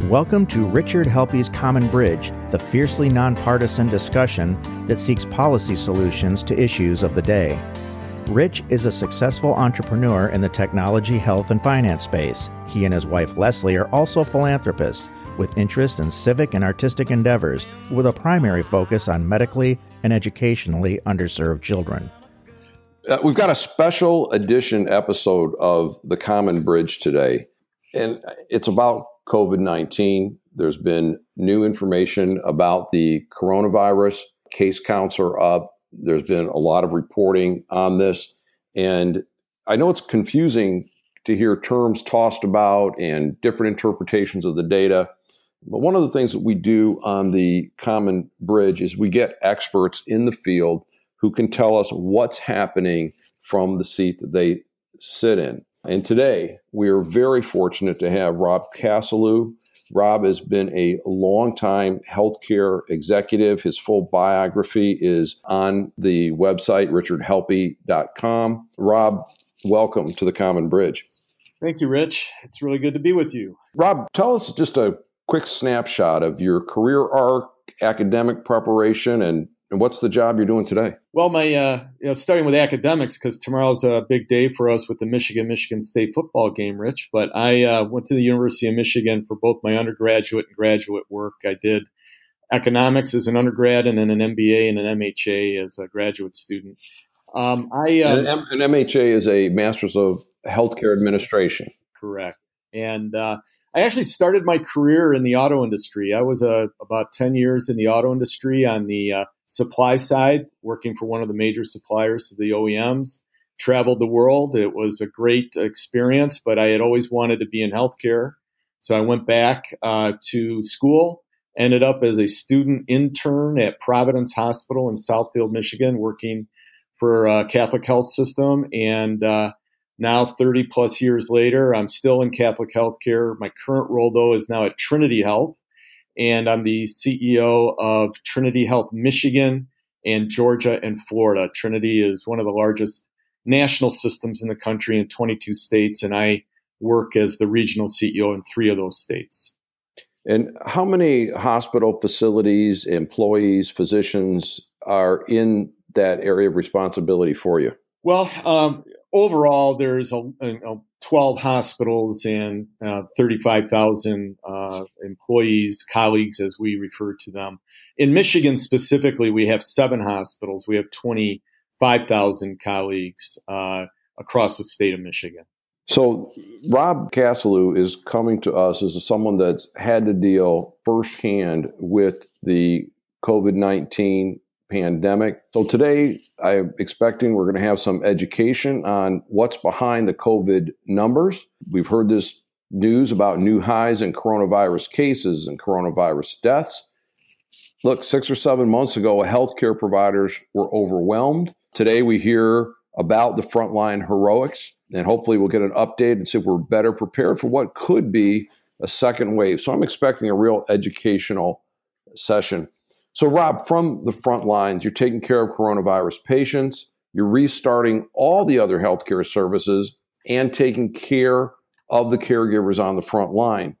Welcome to Richard Helppie's Common Bridge, the fiercely nonpartisan discussion that seeks policy solutions to issues of the day. Rich is a successful entrepreneur in the technology, health, and finance space. He and his wife Leslie are also philanthropists with interest in civic and artistic endeavors, with a primary focus on medically and educationally underserved children. Uh, we've got a special edition episode of The Common Bridge today, and it's about COVID 19. There's been new information about the coronavirus. Case counts are up. There's been a lot of reporting on this. And I know it's confusing to hear terms tossed about and different interpretations of the data. But one of the things that we do on the Common Bridge is we get experts in the field who can tell us what's happening from the seat that they sit in. And today, we are very fortunate to have Rob Casalou. Rob has been a longtime healthcare executive. His full biography is on the website, richardhelppie.com. Rob, welcome to the Common Bridge. Thank you, Rich. It's really good to be with you. Rob, tell us just a quick snapshot of your career arc, academic preparation, and and what's the job you're doing today? Well, my uh, you know, starting with academics because tomorrow's a big day for us with the Michigan Michigan State football game, Rich. But I uh, went to the University of Michigan for both my undergraduate and graduate work. I did economics as an undergrad, and then an MBA and an MHA as a graduate student. Um, I uh, an, M- an, MHA is a Master's of Healthcare Administration. Correct, and uh, I actually started my career in the auto industry. I was uh, about 10 years in the auto industry on the uh, supply side, working for one of the major suppliers to the OEMs. Traveled the world. It was a great experience, but I had always wanted to be in healthcare. So I went back uh, to school, ended up as a student intern at Providence Hospital in Southfield, Michigan, working for a Catholic Health System. And uh, now, 30 plus years later, I'm still in Catholic healthcare. My current role, though, is now at Trinity Health, and I'm the CEO of Trinity Health Michigan and Georgia and Florida. Trinity is one of the largest national systems in the country in 22 states, and I work as the regional CEO in three of those states. And how many hospital facilities, employees, physicians are in that area of responsibility for you? Well, um, overall, there's a, a, 12 hospitals and uh, 35,000 uh, employees, colleagues, as we refer to them. In Michigan specifically, we have seven hospitals. We have 25,000 colleagues uh, across the state of Michigan. So, Rob Casalou is coming to us as someone that's had to deal firsthand with the COVID 19 pandemic. So today I'm expecting we're going to have some education on what's behind the COVID numbers. We've heard this news about new highs in coronavirus cases and coronavirus deaths. Look, six or seven months ago, healthcare providers were overwhelmed. Today we hear about the frontline heroics, and hopefully we'll get an update and see if we're better prepared for what could be a second wave. So I'm expecting a real educational session. So, Rob, from the front lines, you're taking care of coronavirus patients, you're restarting all the other healthcare services, and taking care of the caregivers on the front line.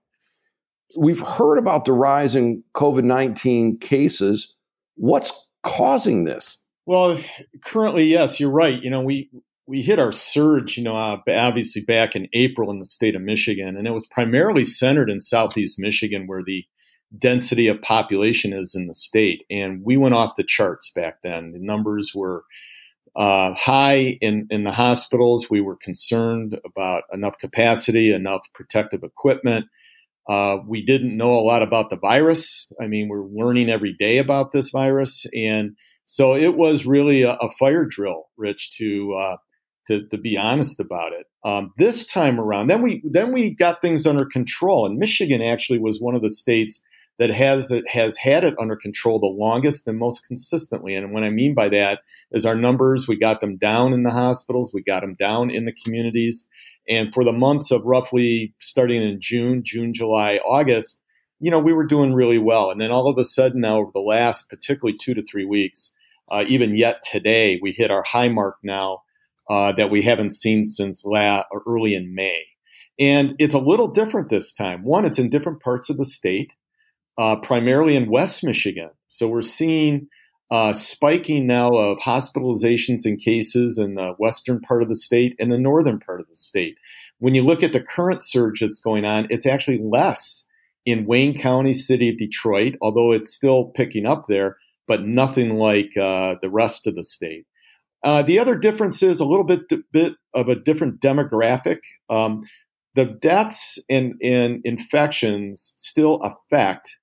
We've heard about the rise in COVID 19 cases. What's causing this? Well, currently, yes, you're right. You know, we we hit our surge, you know, uh, obviously back in April in the state of Michigan, and it was primarily centered in Southeast Michigan, where the density of population is in the state. And we went off the charts back then. The numbers were uh, high in, in the hospitals. We were concerned about enough capacity, enough protective equipment. Uh, we didn't know a lot about the virus. I mean, we're learning every day about this virus. And so it was really a, a fire drill, Rich, to, uh, to, to be honest about it. Um, this time around, then we then we got things under control. And Michigan actually was one of the states that has has had it under control the longest and most consistently. And what I mean by that is our numbers. We got them down in the hospitals. We got them down in the communities. And for the months of roughly starting in June, June, July, August, you know, we were doing really well. And then all of a sudden, now over the last particularly two to three weeks, uh, even yet today, we hit our high mark now uh, that we haven't seen since la- early in May. And it's a little different this time. One, it's in different parts of the state, uh, primarily in West Michigan. So we're seeing uh, spiking now of hospitalizations and cases in the western part of the state and the northern part of the state. When you look at the current surge that's going on, it's actually less in Wayne County, city of Detroit, although it's still picking up there, but nothing like uh, the rest of the state. Uh, the other difference is a little bit, bit of a different demographic. Um, the deaths and, and infections still affect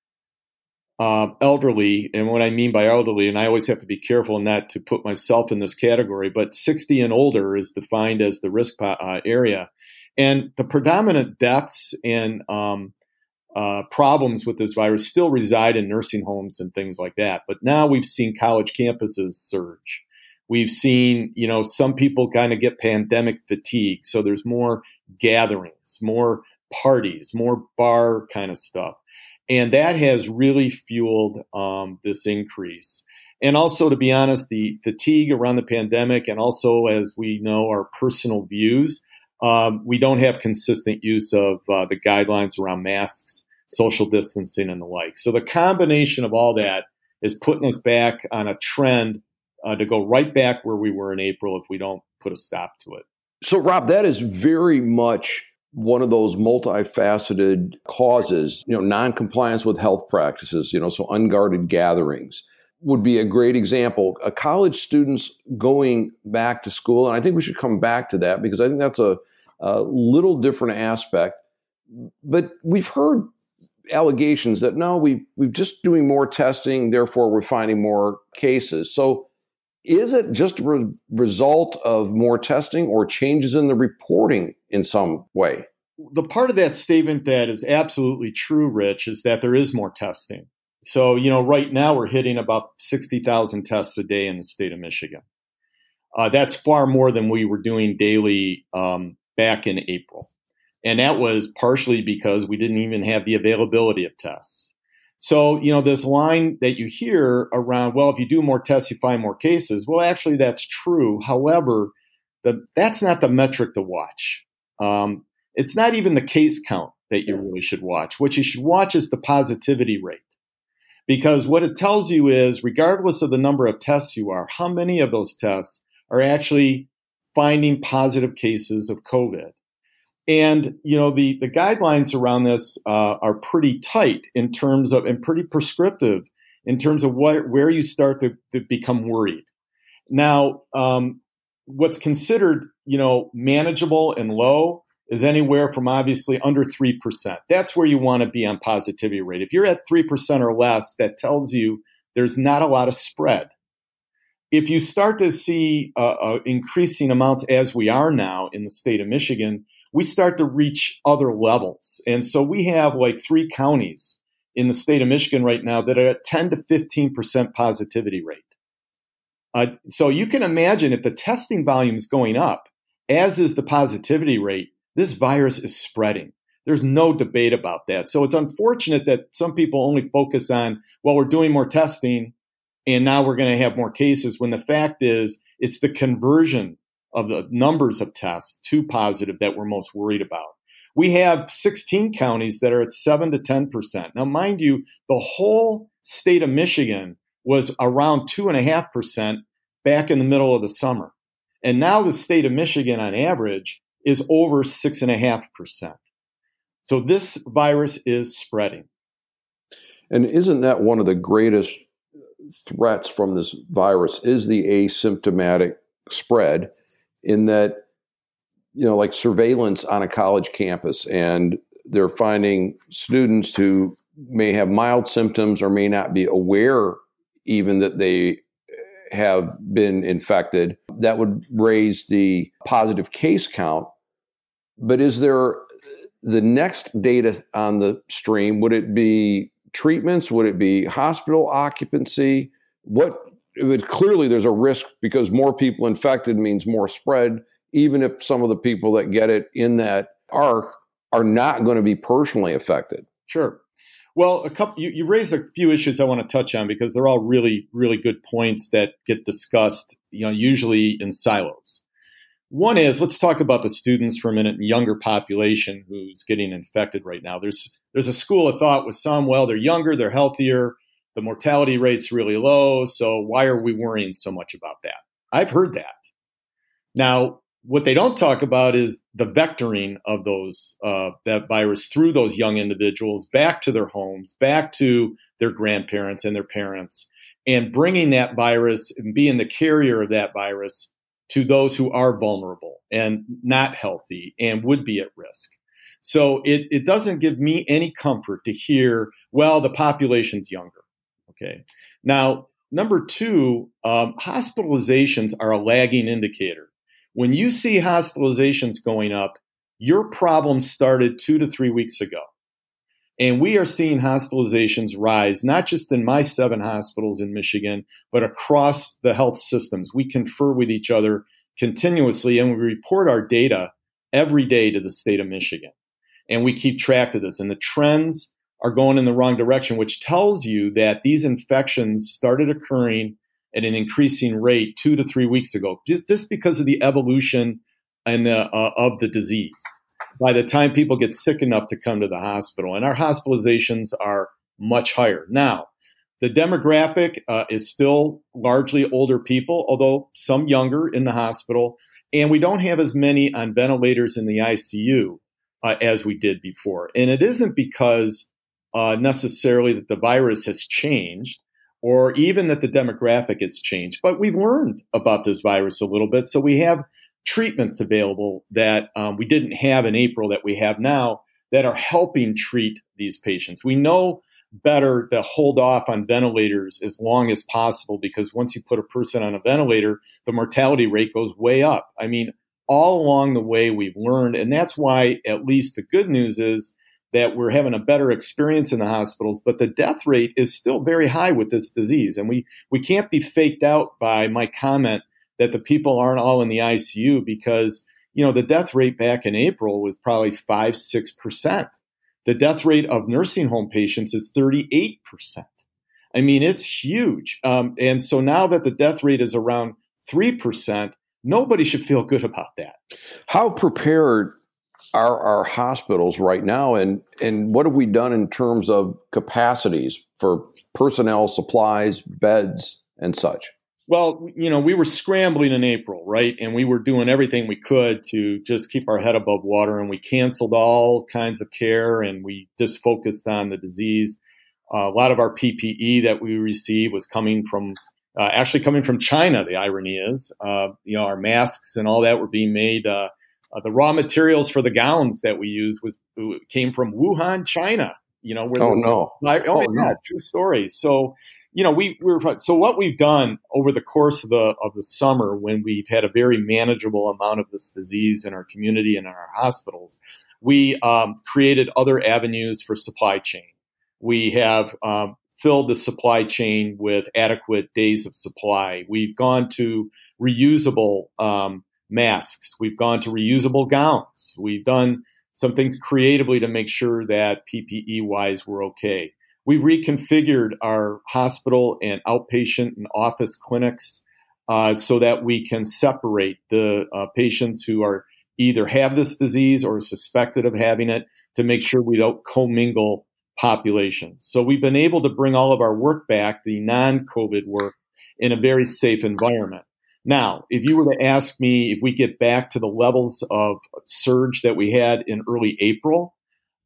uh, elderly, and what I mean by elderly, and I always have to be careful that to put myself in this category, but 60 and older is defined as the risk uh, area. And the predominant deaths and um, uh, problems with this virus still reside in nursing homes and things like that. But now we've seen college campuses surge. We've seen, you know, some people kind of get pandemic fatigue. So there's more gatherings, more parties, more bar kind of stuff. And that has really fueled um, this increase. And also, to be honest, the fatigue around the pandemic, and also, as we know, our personal views, um, we don't have consistent use of uh, the guidelines around masks, social distancing, and the like. So, the combination of all that is putting us back on a trend uh, to go right back where we were in April if we don't put a stop to it. So, Rob, that is very much one of those multifaceted causes, you know, non-compliance with health practices, you know, so unguarded gatherings would be a great example. A college students going back to school, and I think we should come back to that because I think that's a, a little different aspect. But we've heard allegations that no, we we've just doing more testing, therefore we're finding more cases. So is it just a re- result of more testing or changes in the reporting in some way? The part of that statement that is absolutely true, Rich, is that there is more testing. So, you know, right now we're hitting about 60,000 tests a day in the state of Michigan. Uh, that's far more than we were doing daily um, back in April. And that was partially because we didn't even have the availability of tests. So, you know, this line that you hear around, well, if you do more tests, you find more cases. Well, actually, that's true. However, the, that's not the metric to watch. Um, it's not even the case count that you really should watch. What you should watch is the positivity rate. Because what it tells you is, regardless of the number of tests you are, how many of those tests are actually finding positive cases of COVID. And you know the the guidelines around this uh, are pretty tight in terms of and pretty prescriptive in terms of what where you start to, to become worried. Now, um, what's considered you know manageable and low is anywhere from obviously under three percent. That's where you want to be on positivity rate. If you're at three percent or less, that tells you there's not a lot of spread. If you start to see uh, uh, increasing amounts as we are now in the state of Michigan, we start to reach other levels. And so we have like three counties in the state of Michigan right now that are at 10 to 15% positivity rate. Uh, so you can imagine if the testing volume is going up, as is the positivity rate, this virus is spreading. There's no debate about that. So it's unfortunate that some people only focus on, well, we're doing more testing and now we're going to have more cases when the fact is it's the conversion of the numbers of tests to positive that we're most worried about. We have 16 counties that are at 7 to 10%. Now, mind you, the whole state of Michigan was around 2.5% back in the middle of the summer. And now the state of Michigan, on average, is over 6.5%. So this virus is spreading. And isn't that one of the greatest threats from this virus is the asymptomatic spread in that you know like surveillance on a college campus and they're finding students who may have mild symptoms or may not be aware even that they have been infected that would raise the positive case count. But is there the next data on the stream? Would it be treatments? Would it be hospital occupancy? What but clearly there's a risk because more people infected means more spread, even if some of the people that get it in that arc are not going to be personally affected. Sure. Well, a couple you, you raised a few issues I want to touch on because they're all really, really good points that get discussed, you know, usually in silos. One is let's talk about the students for a minute, younger population who's getting infected right now. There's there's a school of thought with some, well, they're younger, they're healthier, the mortality rate's really low, so why are we worrying so much about that? I've heard that. Now, what they don't talk about is the vectoring of those uh, that virus through those young individuals back to their homes, back to their grandparents and their parents, and bringing that virus and being the carrier of that virus to those who are vulnerable and not healthy and would be at risk. So it, it doesn't give me any comfort to hear, well, the population's younger. Okay. Now, number two, um, hospitalizations are a lagging indicator. When you see hospitalizations going up, your problem started two to three weeks ago. And we are seeing hospitalizations rise, not just in my seven hospitals in Michigan, but across the health systems. We confer with each other continuously and we report our data every day to the state of Michigan. And we keep track of this. And the trends are going in the wrong direction, which tells you that these infections started occurring at an increasing rate two to three weeks ago, just because of the evolution and uh, uh, of the disease. By the time people get sick enough to come to the hospital, and our hospitalizations are much higher now. The demographic uh, is still largely older people, although some younger in the hospital, and we don't have as many on ventilators in the ICU uh, as we did before. And it isn't because uh, necessarily that the virus has changed or even that the demographic has changed. But we've learned about this virus a little bit. So we have treatments available that um, we didn't have in April that we have now that are helping treat these patients. We know better to hold off on ventilators as long as possible because once you put a person on a ventilator, the mortality rate goes way up. I mean, all along the way, we've learned, and that's why, at least the good news is that we're having a better experience in the hospitals, but the death rate is still very high with this disease. And we, we can't be faked out by my comment that the people aren't all in the ICU because, you know, the death rate back in April was probably five, 6%. The death rate of nursing home patients is 38%. I mean, it's huge. Um, and so now that the death rate is around 3%, nobody should feel good about that. How prepared our, our hospitals right now? And and what have we done in terms of capacities for personnel supplies beds and such? Well you know we were scrambling in april right? And we were doing everything we could to just keep our head above water. And we canceled all kinds of care and we just focused on the disease. Uh, a lot of our ppe that we received was coming from uh, actually coming from china the irony is. Uh, you know our masks and all that were being made uh, the raw materials for the gowns that we used was came from Wuhan, China. You know, where oh the, no, oh, oh yeah, no. true story. So, you know, we, we were so what we've done over the course of the of the summer when we've had a very manageable amount of this disease in our community and in our hospitals, we um, created other avenues for supply chain. We have um, filled the supply chain with adequate days of supply. We've gone to reusable um, masks. We've gone to reusable gowns. We've done some things creatively to make sure that PPE wise we're okay. We reconfigured our hospital and outpatient and office clinics uh, so that we can separate the uh, patients who are either have this disease or suspected of having it to make sure we don't commingle populations. So we've been able to bring all of our work back, the non COVID work, in a very safe environment. Now, if you were to ask me if we get back to the levels of surge that we had in early April,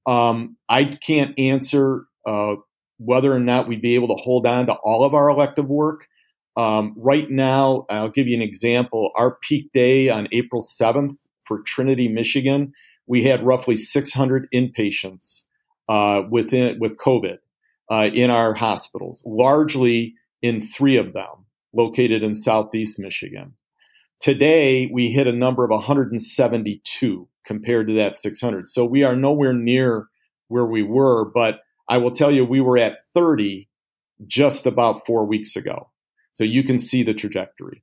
um, I can't answer uh, whether or not we'd be able to hold on to all of our elective work. Um, right now, I'll give you an example. Our peak day on April 7th for Trinity, Michigan, we had roughly 600 inpatients uh, within with COVID uh, in our hospitals, largely in three of them located in southeast Michigan. Today, we hit a number of 172 compared to that 600. So we are nowhere near where we were, but I will tell you, we were at 30 just about four weeks ago. So you can see the trajectory.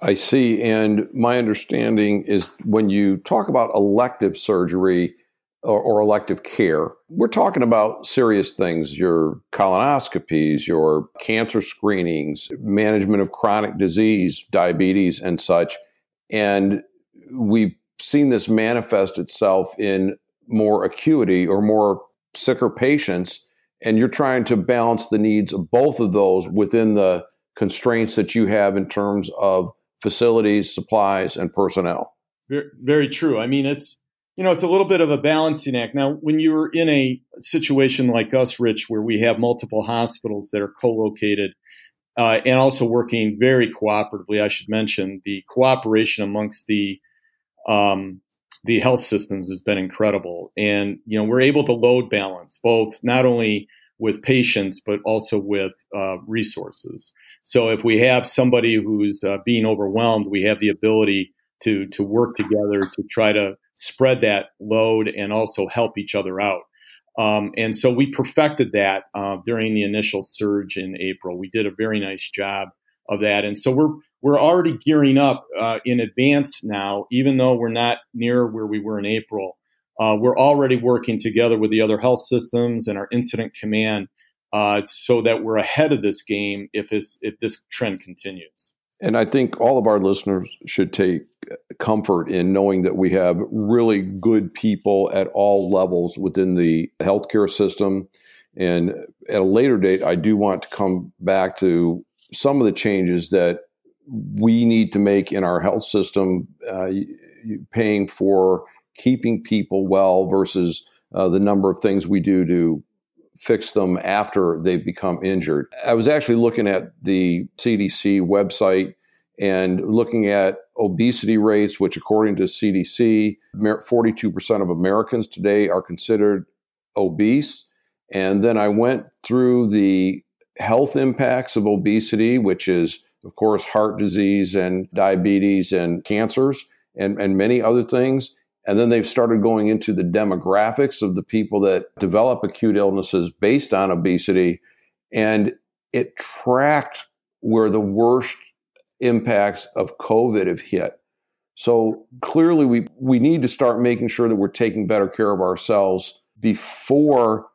I see. And my understanding is when you talk about elective surgery, or, or, elective care. We're talking about serious things your colonoscopies, your cancer screenings, management of chronic disease, diabetes, and such. And we've seen this manifest itself in more acuity or more sicker patients. And you're trying to balance the needs of both of those within the constraints that you have in terms of facilities, supplies, and personnel. Very, very true. I mean, it's you know, it's a little bit of a balancing act. Now, when you're in a situation like us, Rich, where we have multiple hospitals that are co-located uh, and also working very cooperatively, I should mention the cooperation amongst the um, the health systems has been incredible, and you know, we're able to load balance both not only with patients but also with uh, resources. So, if we have somebody who's uh, being overwhelmed, we have the ability to to work together to try to spread that load and also help each other out. Um, and so we perfected that uh, during the initial surge in April. We did a very nice job of that, and so we're we're already gearing up uh, in advance now. Even though we're not near where we were in April, uh, we're already working together with the other health systems and our incident command uh, so that we're ahead of this game if if this trend continues. And I think all of our listeners should take comfort in knowing that we have really good people at all levels within the healthcare system. And at a later date, I do want to come back to some of the changes that we need to make in our health system, uh, paying for keeping people well versus uh, the number of things we do to fix them after they've become injured. I was actually looking at the CDC website and looking at obesity rates, which according to CDC, 42% of Americans today are considered obese. And then I went through the health impacts of obesity, which is, of course, heart disease and diabetes and cancers and, and many other things. And then they've started going into the demographics of the people that develop acute illnesses based on obesity. And it tracked where the worst impacts of COVID have hit. So clearly, we, we need to start making sure that we're taking better care of ourselves before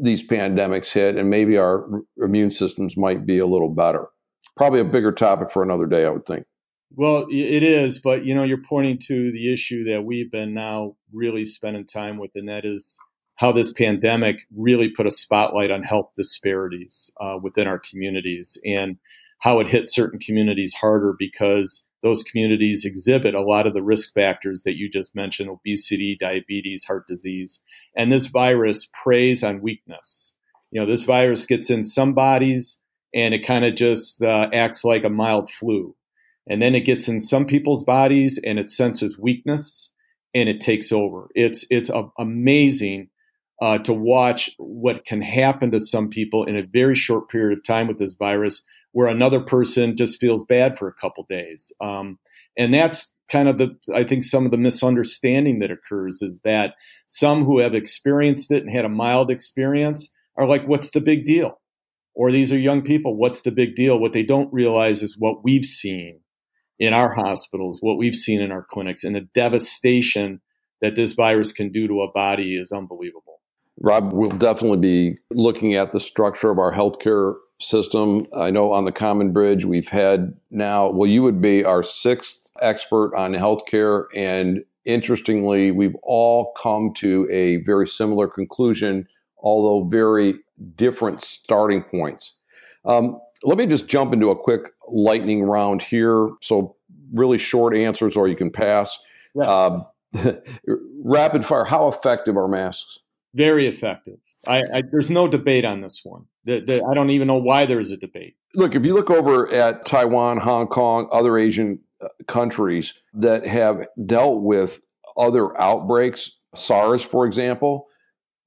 these pandemics hit, and maybe our immune systems might be a little better. Probably a bigger topic for another day, I would think. Well, it is, but you know, you're pointing to the issue that we've been now really spending time with, and that is how this pandemic really put a spotlight on health disparities uh, within our communities and how it hit certain communities harder because those communities exhibit a lot of the risk factors that you just mentioned obesity, diabetes, heart disease. And this virus preys on weakness. You know, this virus gets in some bodies and it kind of just uh, acts like a mild flu and then it gets in some people's bodies and it senses weakness and it takes over. It's it's a, amazing uh, to watch what can happen to some people in a very short period of time with this virus, where another person just feels bad for a couple days. Um, and that's kind of the I think some of the misunderstanding that occurs is that some who have experienced it and had a mild experience are like, "What's the big deal?" Or these are young people. What's the big deal? What they don't realize is what we've seen in our hospitals, what we've seen in our clinics, and the devastation that this virus can do to a body is unbelievable. Rob, we'll definitely be looking at the structure of our healthcare system. I know on the Common Bridge, we've had now, well, you would be our sixth expert on healthcare. And interestingly, we've all come to a very similar conclusion, although very different starting points. Um, let me just jump into a quick lightning round here. So, really short answers, or you can pass. Yeah. Uh, rapid fire. How effective are masks? Very effective. I, I, there's no debate on this one. The, the, I don't even know why there is a debate. Look, if you look over at Taiwan, Hong Kong, other Asian uh, countries that have dealt with other outbreaks, SARS, for example,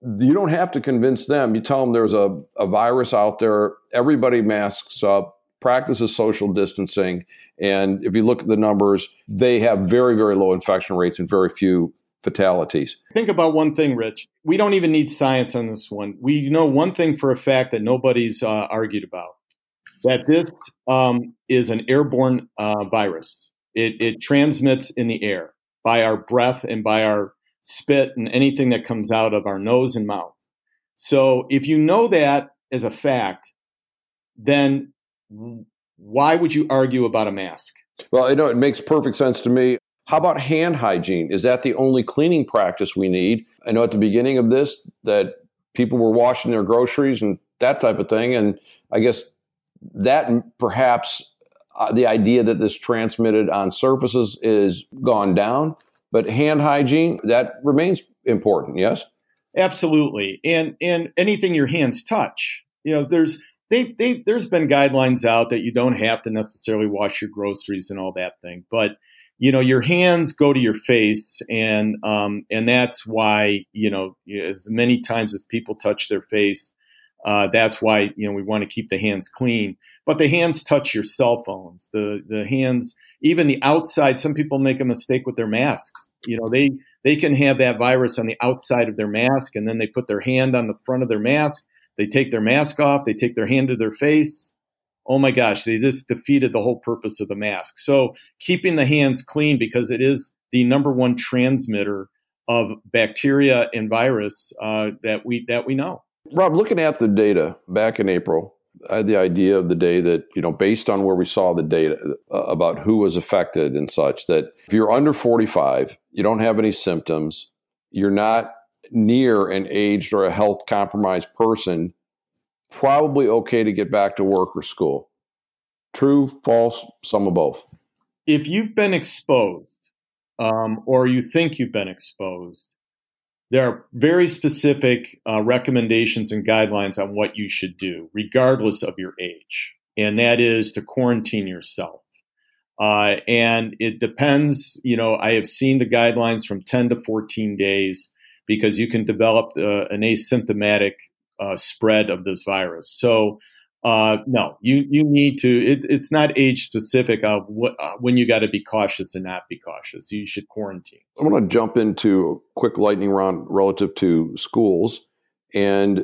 you don't have to convince them. You tell them there's a, a virus out there, everybody masks up, practices social distancing. And if you look at the numbers, they have very, very low infection rates and very few fatalities. Think about one thing, Rich. We don't even need science on this one. We know one thing for a fact that nobody's uh, argued about that this um, is an airborne uh, virus. It, it transmits in the air by our breath and by our spit, and anything that comes out of our nose and mouth. So if you know that as a fact, then why would you argue about a mask? Well, I know it makes perfect sense to me. How about hand hygiene? Is that the only cleaning practice we need? I know at the beginning of this that people were washing their groceries and that type of thing. And I guess that perhaps uh, the idea that this transmitted on surfaces is gone down, but hand hygiene, that remains important, yes? Absolutely. And and anything your hands touch. You know, there's they, they there's been guidelines out that you don't have to necessarily wash your groceries and all that thing, but you know your hands go to your face, and um, and that's why you know as many times as people touch their face, uh, that's why you know we want to keep the hands clean. But the hands touch your cell phones. The the hands, even the outside. Some people make a mistake with their masks. You know they they can have that virus on the outside of their mask, and then they put their hand on the front of their mask they take their mask off, they take their hand to their face. Oh my gosh, they just defeated the whole purpose of the mask. So keeping the hands clean because it is the number one transmitter of bacteria and virus uh, that we that we know. Rob, looking at the data back in April, I had the idea of the day that you know, based on where we saw the data uh, about who was affected and such, that if you're under 45, you don't have any symptoms, you're not near an aged or a health compromised person, probably okay to get back to work or school. True, false, some of both. If you've been exposed, um, or you think you've been exposed, there are very specific uh, recommendations and guidelines on what you should do, regardless of your age. And that is to quarantine yourself. Uh, and it depends, you know, I have seen the guidelines from 10 to 14 days because you can develop uh, an asymptomatic uh, spread of this virus. So, uh, no, you you need to. It, it's not age specific of what uh, when you got to be cautious and not be cautious. You should quarantine. I want to jump into a quick lightning round relative to schools and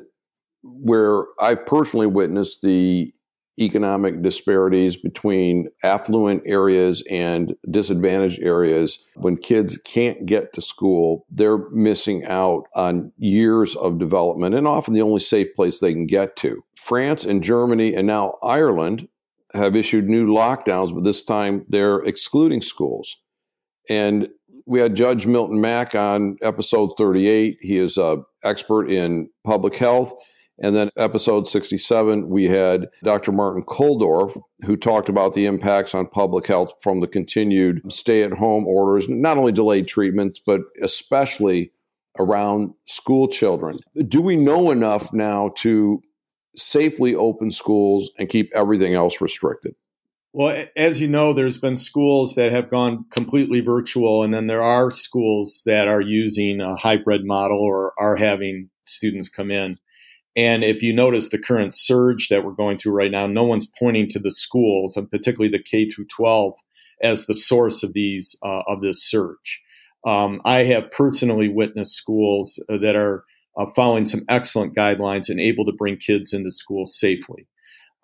where I personally witnessed the economic disparities between affluent areas and disadvantaged areas. When kids can't get to school, they're missing out on years of development and often the only safe place they can get to. France and Germany and now Ireland have issued new lockdowns, but this time they're excluding schools. And we had Judge Milton Mack on episode 38. He is an expert in public health. And then episode 67, we had Dr. Martin Kulldorff, who talked about the impacts on public health from the continued stay at home orders, not only delayed treatments, but especially around school children. Do we know enough now to safely open schools and keep everything else restricted? Well, as you know, there's been schools that have gone completely virtual, and then there are schools that are using a hybrid model or are having students come in. And if you notice the current surge that we're going through right now, no one's pointing to the schools, and particularly the K through 12, as the source of these uh, of this surge. Um, I have personally witnessed schools uh, that are uh, following some excellent guidelines and able to bring kids into school safely.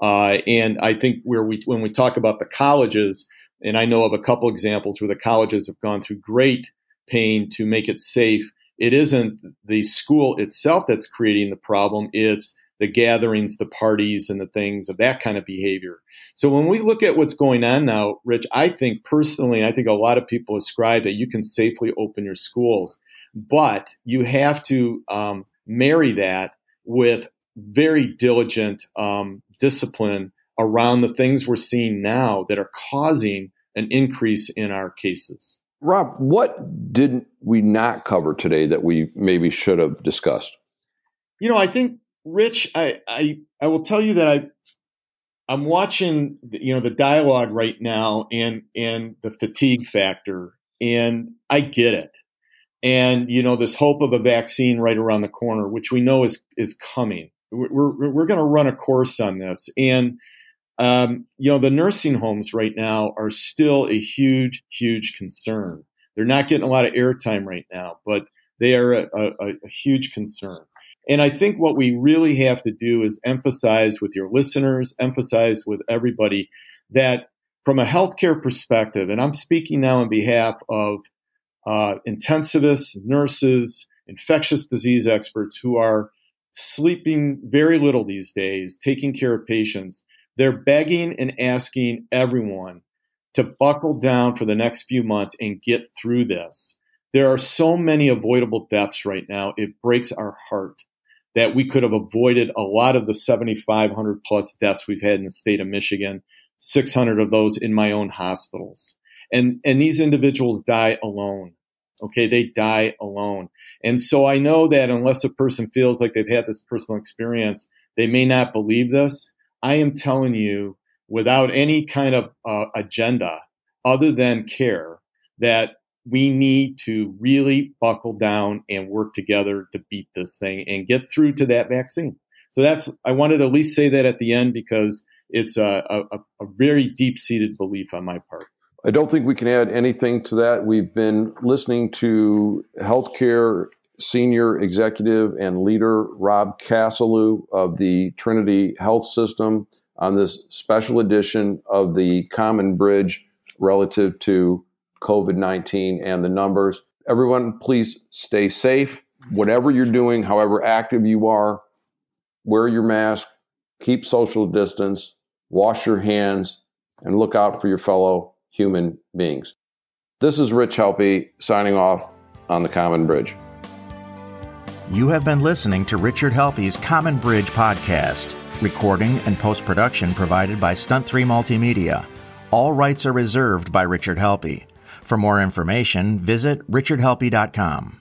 Uh, and I think where we when we talk about the colleges, and I know of a couple examples where the colleges have gone through great pain to make it safe it isn't the school itself that's creating the problem. It's the gatherings, the parties, and the things of that kind of behavior. So when we look at what's going on now, Rich, I think personally, I think a lot of people ascribe that you can safely open your schools, but you have to um, marry that with very diligent um, discipline around the things we're seeing now that are causing an increase in our cases. Rob, what did we not cover today that we maybe should have discussed? You know, I think Rich, I I, I will tell you that I I'm watching you know the dialogue right now and and the fatigue factor and I get it. And you know this hope of a vaccine right around the corner, which we know is is coming. We're we're, we're going to run a course on this, and um, you know, the nursing homes right now are still a huge, huge concern. They're not getting a lot of airtime right now, but they are a, a, a huge concern. And I think what we really have to do is emphasize with your listeners, emphasize with everybody that from a healthcare perspective, and I'm speaking now on behalf of uh, intensivists, nurses, infectious disease experts who are sleeping very little these days, taking care of patients they're begging and asking everyone to buckle down for the next few months and get through this. There are so many avoidable deaths right now. It breaks our heart that we could have avoided a lot of the 7,500 plus deaths we've had in the state of Michigan, 600 of those in my own hospitals. And, and these individuals die alone. Okay. They die alone. And so I know that unless a person feels like they've had this personal experience, they may not believe this. I am telling you without any kind of uh, agenda other than care that we need to really buckle down and work together to beat this thing and get through to that vaccine. So that's, I wanted to at least say that at the end because it's a, a, a very deep seated belief on my part. I don't think we can add anything to that. We've been listening to healthcare senior executive and leader Rob Casalou of the Trinity Health System on this special edition of the Common Bridge relative to COVID 19 and the numbers. Everyone, please stay safe. Whatever you're doing, however active you are, wear your mask, keep social distance, wash your hands, and look out for your fellow human beings. This is Rich Helppie signing off on the Common Bridge. You have been listening to Richard Helppie's Common Bridge podcast. Recording and post production provided by Stunt 3 Multimedia. All rights are reserved by Richard Helppie. For more information, visit richardhelppie.com.